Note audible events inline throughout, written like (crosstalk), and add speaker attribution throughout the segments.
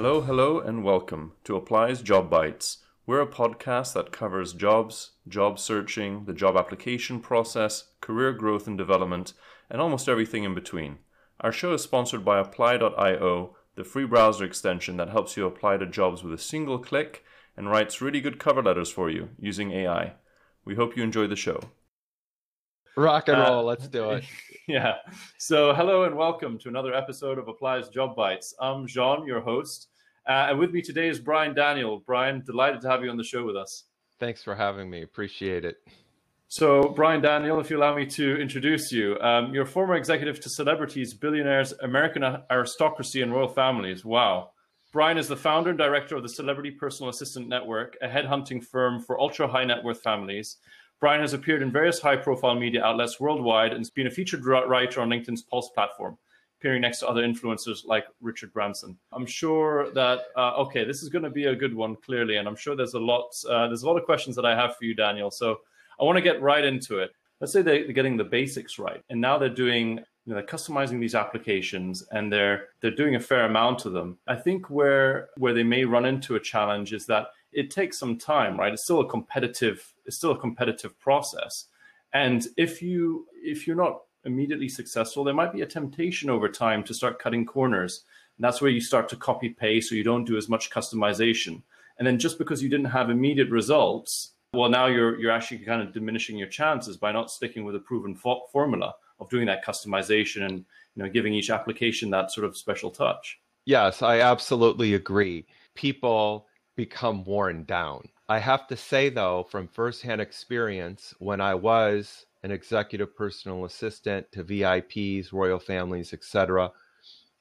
Speaker 1: Hello, hello, and welcome to Apply's Job Bites. We're a podcast that covers jobs, job searching, the job application process, career growth and development, and almost everything in between. Our show is sponsored by Apply.io, the free browser extension that helps you apply to jobs with a single click and writes really good cover letters for you using AI. We hope you enjoy the show.
Speaker 2: Rock and roll, uh, let's do it. (laughs)
Speaker 1: Yeah. So, hello and welcome to another episode of Apply's Job Bites. I'm Jean, your host, uh, and with me today is Brian Daniel. Brian, delighted to have you on the show with us.
Speaker 2: Thanks for having me. Appreciate it.
Speaker 1: So, Brian Daniel, if you allow me to introduce you, um, you're a former executive to celebrities, billionaires, American aristocracy, and royal families. Wow. Brian is the founder and director of the Celebrity Personal Assistant Network, a headhunting firm for ultra high net worth families. Brian has appeared in various high profile media outlets worldwide and has been a featured writer on LinkedIn's Pulse platform, appearing next to other influencers like Richard Branson. I'm sure that, uh, okay, this is going to be a good one, clearly, and I'm sure there's a lot, uh, there's a lot of questions that I have for you, Daniel. So I want to get right into it. Let's say they're getting the basics right, and now they're doing you know, they're customizing these applications and they're they're doing a fair amount of them. I think where where they may run into a challenge is that it takes some time, right? It's still a competitive, it's still a competitive process. And if you if you're not immediately successful, there might be a temptation over time to start cutting corners. And that's where you start to copy paste, so you don't do as much customization. And then just because you didn't have immediate results, well, now you're you're actually kind of diminishing your chances by not sticking with a proven fo- formula of doing that customization and you know giving each application that sort of special touch.
Speaker 2: Yes, I absolutely agree. People become worn down. I have to say, though, from firsthand experience, when I was an executive personal assistant to VIPs, royal families, etc.,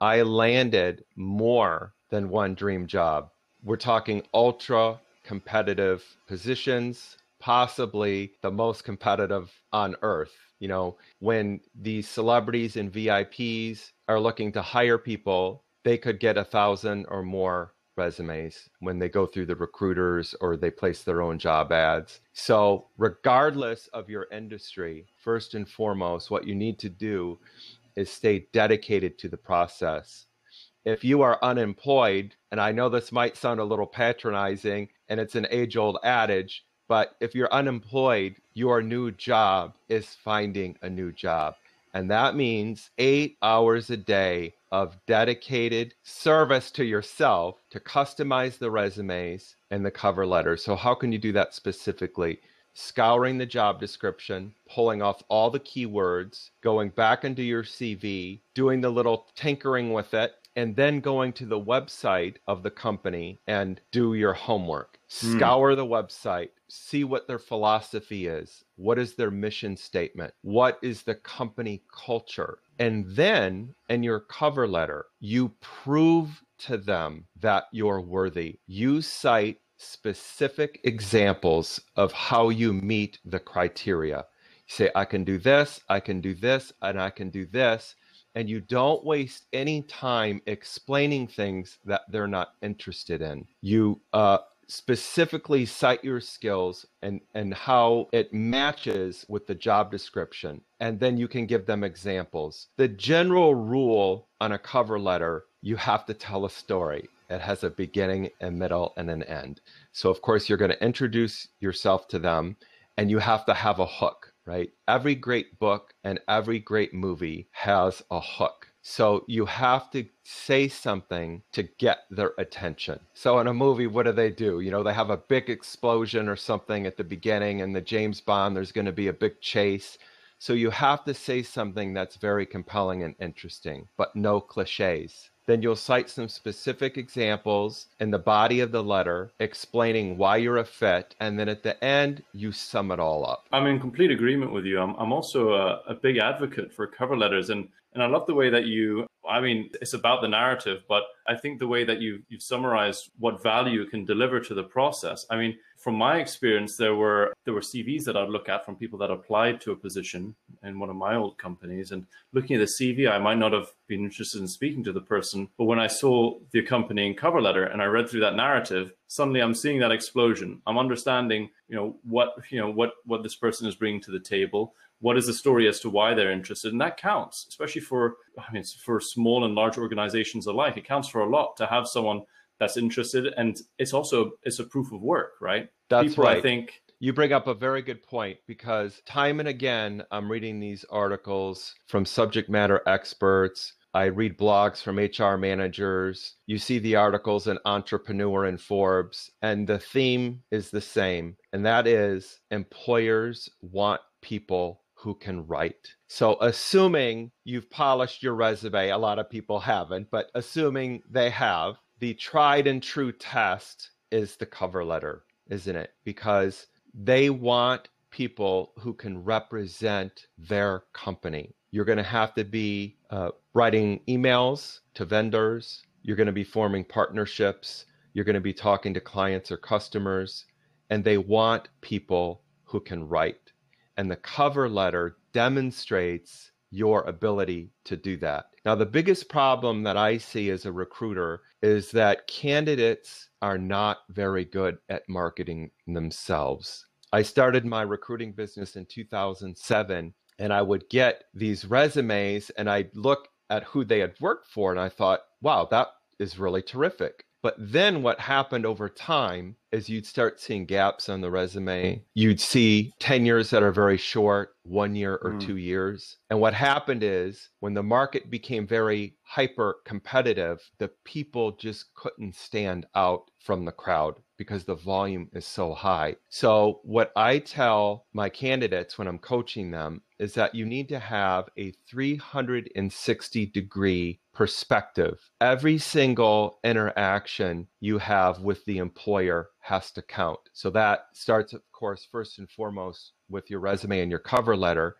Speaker 2: I landed more than one dream job. We're talking ultra competitive positions, possibly the most competitive on earth. You know, when these celebrities and VIPs are looking to hire people, they could get a thousand or more resumes when they go through the recruiters or they place their own job ads. So, regardless of your industry, first and foremost, what you need to do is stay dedicated to the process. If you are unemployed, and I know this might sound a little patronizing and it's an age old adage, but if you're unemployed, your new job is finding a new job. And that means eight hours a day of dedicated service to yourself to customize the resumes and the cover letter. So, how can you do that specifically? Scouring the job description, pulling off all the keywords, going back into your CV, doing the little tinkering with it, and then going to the website of the company and do your homework. Hmm. Scour mm. the website, see what their philosophy is. What is their mission statement? What is the company culture? And then in your cover letter, you prove to them that you're worthy. You cite specific examples of how you meet the criteria. You say, I can do this, I can do this, and I can do this and you don't waste any time explaining things that they're not interested in. You uh, specifically cite your skills and, and how it matches with the job description, and then you can give them examples. The general rule on a cover letter you have to tell a story. It has a beginning, a middle, and an end. So, of course, you're going to introduce yourself to them, and you have to have a hook right? Every great book and every great movie has a hook. So you have to say something to get their attention. So in a movie, what do they do? You know, they have a big explosion or something at the beginning, and the James Bond, there's going to be a big chase. So you have to say something that's very compelling and interesting, but no cliches. Then you'll cite some specific examples in the body of the letter explaining why you're a fit. And then at the end, you sum it all up.
Speaker 1: I'm in complete agreement with you. I'm, I'm also a, a big advocate for cover letters. And, and I love the way that you I mean, it's about the narrative, but I think the way that you you've summarized what value you can deliver to the process. I mean, from my experience, there were there were CVs that I'd look at from people that applied to a position in one of my old companies, and looking at the CV, I might not have been interested in speaking to the person, but when I saw the accompanying cover letter and I read through that narrative, suddenly I'm seeing that explosion. I'm understanding, you know, what you know what what this person is bringing to the table what is the story as to why they're interested and that counts especially for i mean for small and large organizations alike it counts for a lot to have someone that's interested, and it's also it's a proof of work, right?
Speaker 2: That's
Speaker 1: People,
Speaker 2: right.
Speaker 1: I think
Speaker 2: You bring up a very good point because time and again, I'm reading these articles from subject matter experts. I read blogs from HR managers. You see the articles in Entrepreneur and Forbes, and the theme is the same, and that is employers want people who can write. So, assuming you've polished your resume, a lot of people haven't, but assuming they have, the tried and true test is the cover letter, isn't it? Because they want people who can represent their company. You're going to have to be uh, writing emails to vendors, you're going to be forming partnerships, you're going to be talking to clients or customers, and they want people who can write. And the cover letter demonstrates your ability to do that. Now, the biggest problem that I see as a recruiter is that candidates are not very good at marketing themselves. I started my recruiting business in 2007, and I would get these resumes and I'd look at who they had worked for, and I thought, wow, that is really terrific. But then what happened over time is you'd start seeing gaps on the resume. You'd see tenures that are very short, one year or
Speaker 1: Mm.
Speaker 2: two years. And what happened is when the market became very hyper competitive, the people just couldn't stand out from the crowd because the volume is so high. So, what I tell my candidates when I'm coaching them is that you need to have a 360 degree perspective. Every single interaction you have with the employer has to count. So that starts, of course, first and foremost with your resume and your cover letter,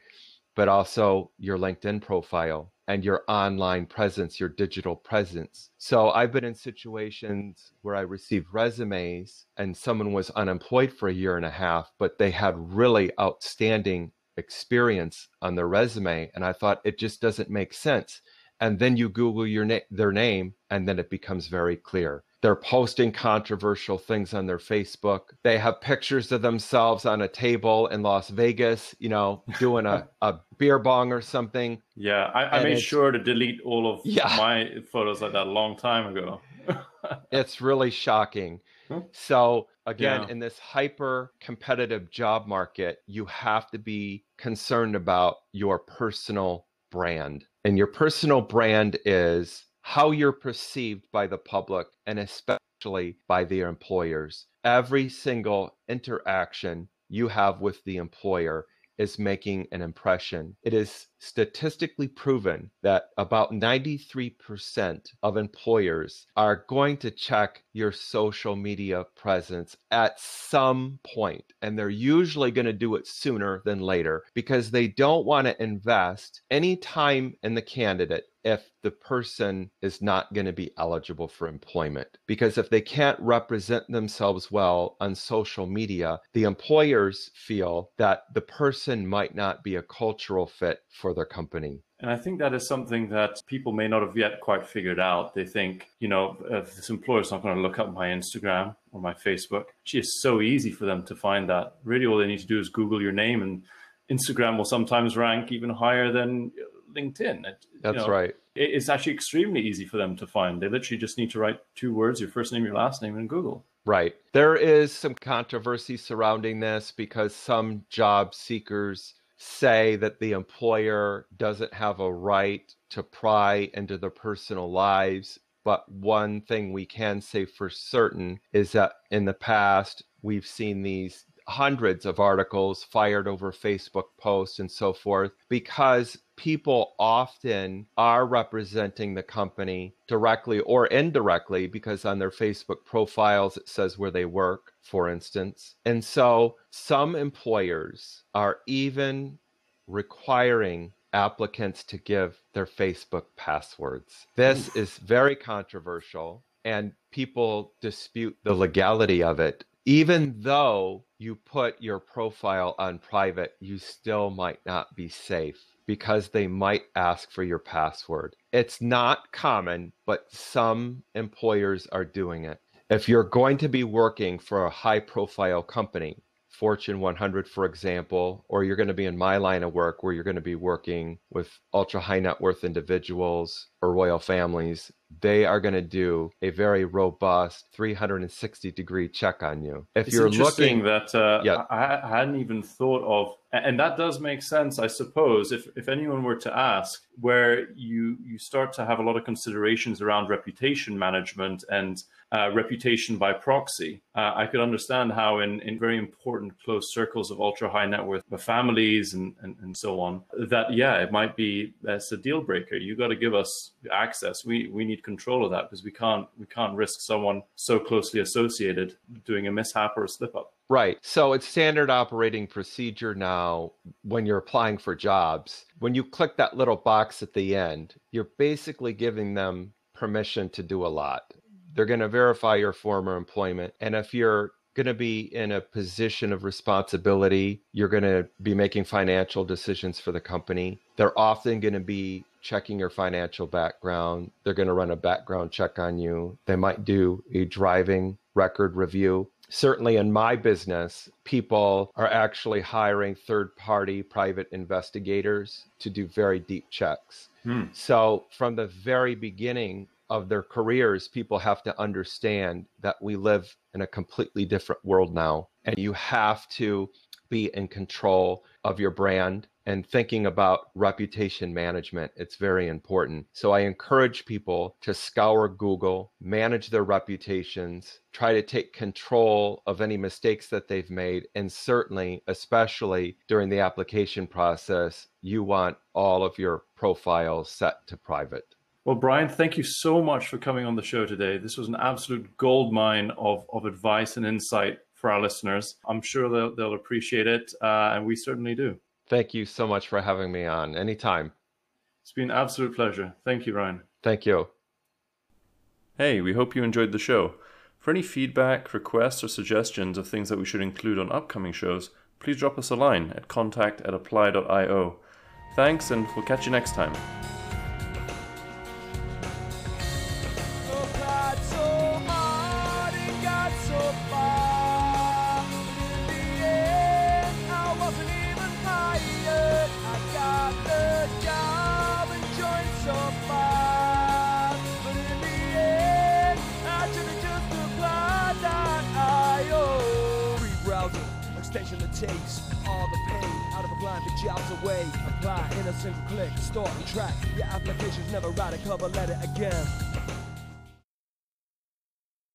Speaker 2: but also your LinkedIn profile and your online presence, your digital presence. So I've been in situations where I received resumes and someone was unemployed for a year and a half, but they had really outstanding experience on their resume. And I thought it just doesn't make sense and then you google your na- their name and then it becomes very clear they're posting controversial things on their facebook they have pictures of themselves on a table in las vegas you know doing a, (laughs) a beer bong or something
Speaker 1: Yeah, I, I made sure to delete all of
Speaker 2: Yeah.
Speaker 1: my photos like that a long time ago. (laughs)
Speaker 2: it's really shocking.
Speaker 1: Mm-hmm.
Speaker 2: so again
Speaker 1: Yeah.
Speaker 2: in this hyper competitive job market you have to be concerned about your personal brand. And your personal brand is how you're perceived by the public and especially by the employers. Every single interaction you have with the employer is making an impression. It is statistically proven that about 93% of employers are going to check your social media presence at some point, and they're usually going to do it sooner than later because they don't want to invest any time in the candidate if the person is not going to be eligible for employment. Because if they can't represent themselves well on social media, the employers feel that the person might not be a cultural fit for their company.
Speaker 1: And I think that is something that people may not have yet quite figured out. They think, you know, if this employer's not going to look up my Instagram or my Facebook, gee, it's so easy for them to find that. Really, all they need to do is Google your name, and Instagram will sometimes rank even higher than LinkedIn. It- you
Speaker 2: That's
Speaker 1: know,
Speaker 2: right.
Speaker 1: it- It's actually extremely easy for them to find. They literally just need to write two words, your first name, your last name, in Google.
Speaker 2: Right. There is some controversy surrounding this because some job seekers say that the employer doesn't have a right to pry into their personal lives. But one thing we can say for certain is that in the past, we've seen these hundreds of articles fired over Facebook posts and so forth because people often are representing the company directly or indirectly because on their Facebook profiles it says where they work, for instance. And so some employers are even requiring applicants to give their Facebook passwords. This is very controversial and people dispute the legality of it. Even though you put your profile on private, you still might not be safe because they might ask for your password. It's not common, but some employers are doing it. If you're going to be working for a high profile company, Fortune 100, for example, or you're going to be in my line of work where you're going to be working with ultra high net worth individuals or royal families, they are going to do a very robust 360 degree check on you.
Speaker 1: If it's you're looking that uh, yeah. I, I hadn't even thought of and that does make sense i suppose if, if anyone were to ask where you you start to have a lot of considerations around reputation management and uh, reputation by proxy uh, i could understand how in, in very important close circles of ultra high net worth families and, and, and so on that yeah it might be that's a deal breaker you got to give us access we we need control of that because we can't we can't risk someone so closely associated doing a mishap or a slip up
Speaker 2: Right. So it's standard operating procedure now when you're applying for jobs. When you click that little box at the end, you're basically giving them permission to do a lot. They're going to verify your former employment. And if you're going to be in a position of responsibility, you're going to be making financial decisions for the company. They're often going to be checking your financial background. They're going to run a background check on you. They might do a driving record review certainly in my business, people are actually hiring third party private investigators to do very deep checks. Hmm. So, from the very beginning of their careers, people have to understand that we live in a completely different world now. And you have to be in control of your brand and thinking about reputation management. It's very important. So I encourage people to scour Google, manage their reputations, try to take control of any mistakes that they've made. And certainly, especially during the application process, you want all of your profiles set to private.
Speaker 1: Well, Brian, thank you so much for coming on the show today. This was an absolute gold mine of, of advice and insight for our listeners. I'm sure they'll, they'll appreciate it, uh, and we certainly do.
Speaker 2: Thank you so much for having me on. Anytime.
Speaker 1: It's been an absolute pleasure. Thank you, Ryan.
Speaker 2: Thank you.
Speaker 1: Hey, we hope you enjoyed the show. For any feedback, requests, or suggestions of things that we should include on upcoming shows, please drop us a line at contact at apply.io. Thanks, and we'll catch you next time. Single click, start track. Your application's never write a cover letter again.